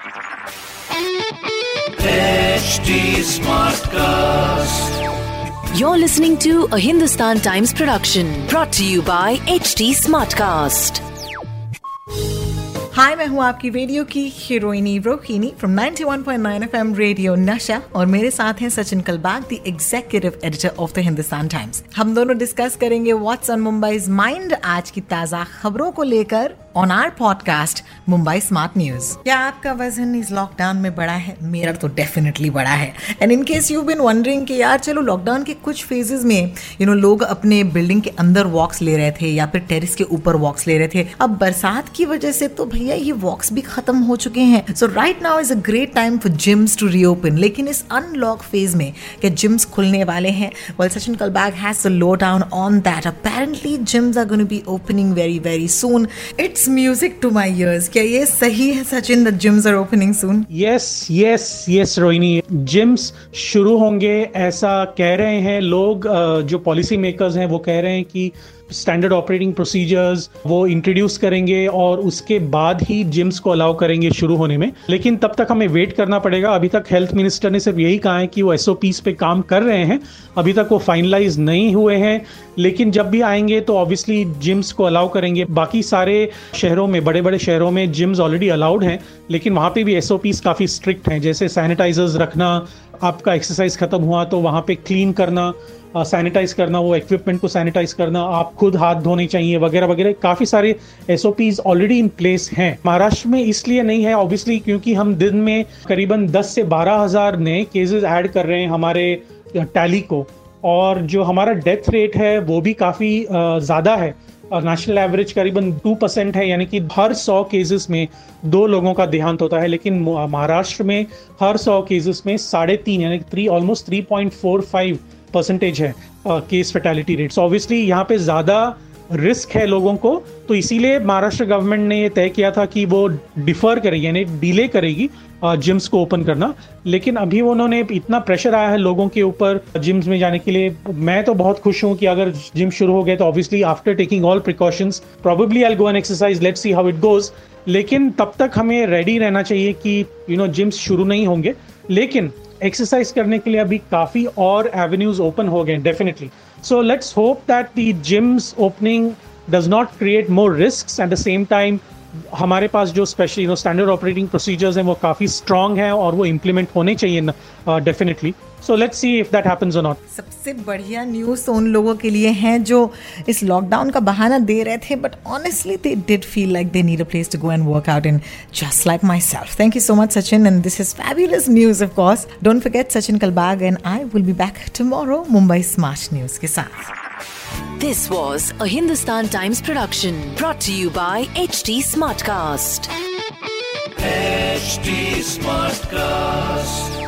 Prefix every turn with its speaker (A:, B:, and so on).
A: HD.
B: You're listening to a Hindustan Times production brought to you by HT Smartcast.
C: हाय मैं हूँ आपकी radio की हीरोइनी Rohini from 91.9 FM radio Nasha और मेरे साथ हैं Sachin Kalbag the executive editor of the Hindustan Times हम दोनों डिस्कस करेंगे व्हाट्स ऑन मुंबई माइंड आज की ताज़ा खबरों को लेकर on our podcast Mumbai smart news. क्या आपका वज़न इस लॉकडाउन में बड़ा है? मेरा तो डेफिनेटली बड़ा है। And in case you been wondering कि यार, चलो लॉकडाउन के कुछ फेजेस में यू नो लोग अपने बिल्डिंग के अंदर वॉक्स ले रहे थे या फिर टेरिस के ऊपर वॉक्स ले रहे थे। अब बरसात की वजह से तो भैया ये वॉक्स भी खत्म हो चुके हैं। So right now is a great time for gyms to reopen लेकिन इस अनलॉक फ़ेज़ में क्या जिम्स खुलने वाले हैं? Well Sachin Kalbag has the lowdown on that apparently gyms are to be opening very very soon it's music to my ears क्या ये सही है Sachin the gyms are opening soon
D: yes yes yes Rohini. Gyms शुरू होंगे, ऐसा कह रहे हैं लोग जो पॉलिसी मेकर्स हैं, वो कह रहे हैं कि स्टैंडर्ड ऑपरेटिंग प्रोसीजर्स वो इंट्रोड्यूस करेंगे और उसके बाद ही जिम्स को अलाउ करेंगे शुरू होने में। लेकिन तब तक हमें वेट करना पड़ेगा। अभी तक हेल्थ मिनिस्टर ने सिर्फ़ यही कहा है कि वो एस पे काम कर रहे हैं। अभी तक वो फाइनलाइज नहीं हुए हैं। लेकिन जब भी आएँगे तो ऑब्वियसली जिम्स को अलाउ करेंगे। बाकी सारे शहरों में बड़े बड़े शहरों में जिम्स ऑलरेडी अलाउड हैं। लेकिन वहाँ पे भी एस काफ़ी स्ट्रिक्ट हैं। जैसे सैनिटाइजर्स रखना आपका एक्सरसाइज खत्म हुआ तो वहाँ पे क्लीन करना सैनिटाइज करना, वो इक्विपमेंट को सैनिटाइज करना, आप खुद हाथ धोने चाहिए वगैरह वगैरह, काफ़ी सारे एस ऑलरेडी इन प्लेस हैं। महाराष्ट्र में इसलिए नहीं है ऑब्वियसली क्योंकि हम दिन में करीबन 10 से बारह हज़ार नए केसेस ऐड कर रहे हैं हमारे टैली को। और जो हमारा डेथ रेट है, वो भी काफ़ी ज़्यादा है। नेशनल एवरेज करीबन टू परसेंट है, यानी कि हर सौ केसेस में दो लोगों का देहांत होता है, लेकिन महाराष्ट्र में हर सौ केसेस में साढ़े तीन, यानी three almost three point four five percentage है केस फेटेलिटी रेट्स ऑब्वियसली यहाँ पे ज़्यादा रिस्क है लोगों को तो इसीलिए महाराष्ट्र गवर्नमेंट ने ये तय किया था कि वो डिफर करेगी, यानी डिले करेगी जिम्स को ओपन करना। लेकिन अभी उन्होंने इतना प्रेशर आया है लोगों के ऊपर जिम्स में जाने के लिए। मैं तो बहुत खुश हूँ कि अगर जिम शुरू हो गए तो obviously after taking all precautions probably I go an exercise let see how it goes लेकिन तब तक हमें रेडी रहना चाहिए कि यू नो जिम्स शुरू नहीं होंगे। लेकिन एक्सरसाइज करने के लिए अभी काफ़ी और एवेन्यूज ओपन हो गए definitely so let's hope that the gyms opening does not create more risk at the same time हमारे पास जो special no standard operating procedures हैं, वो काफ़ी स्ट्रांग हैं और वो इम्प्लीमेंट होने चाहिए definitely so let's see if that happens और नॉट
C: सबसे बढ़िया न्यूज़ तो उन लोगों के लिए हैं जो इस लॉकडाउन का बहाना दे रहे थे but honestly they did feel like they need a place to go and work out in just like myself thank you so much Sachin and this is fabulous news of course don't forget Sachin Kalbag and I will be back tomorrow Mumbai smart news के साथ
B: This was a Hindustan Times production brought to you by HT Smartcast.
A: HD Smartcast.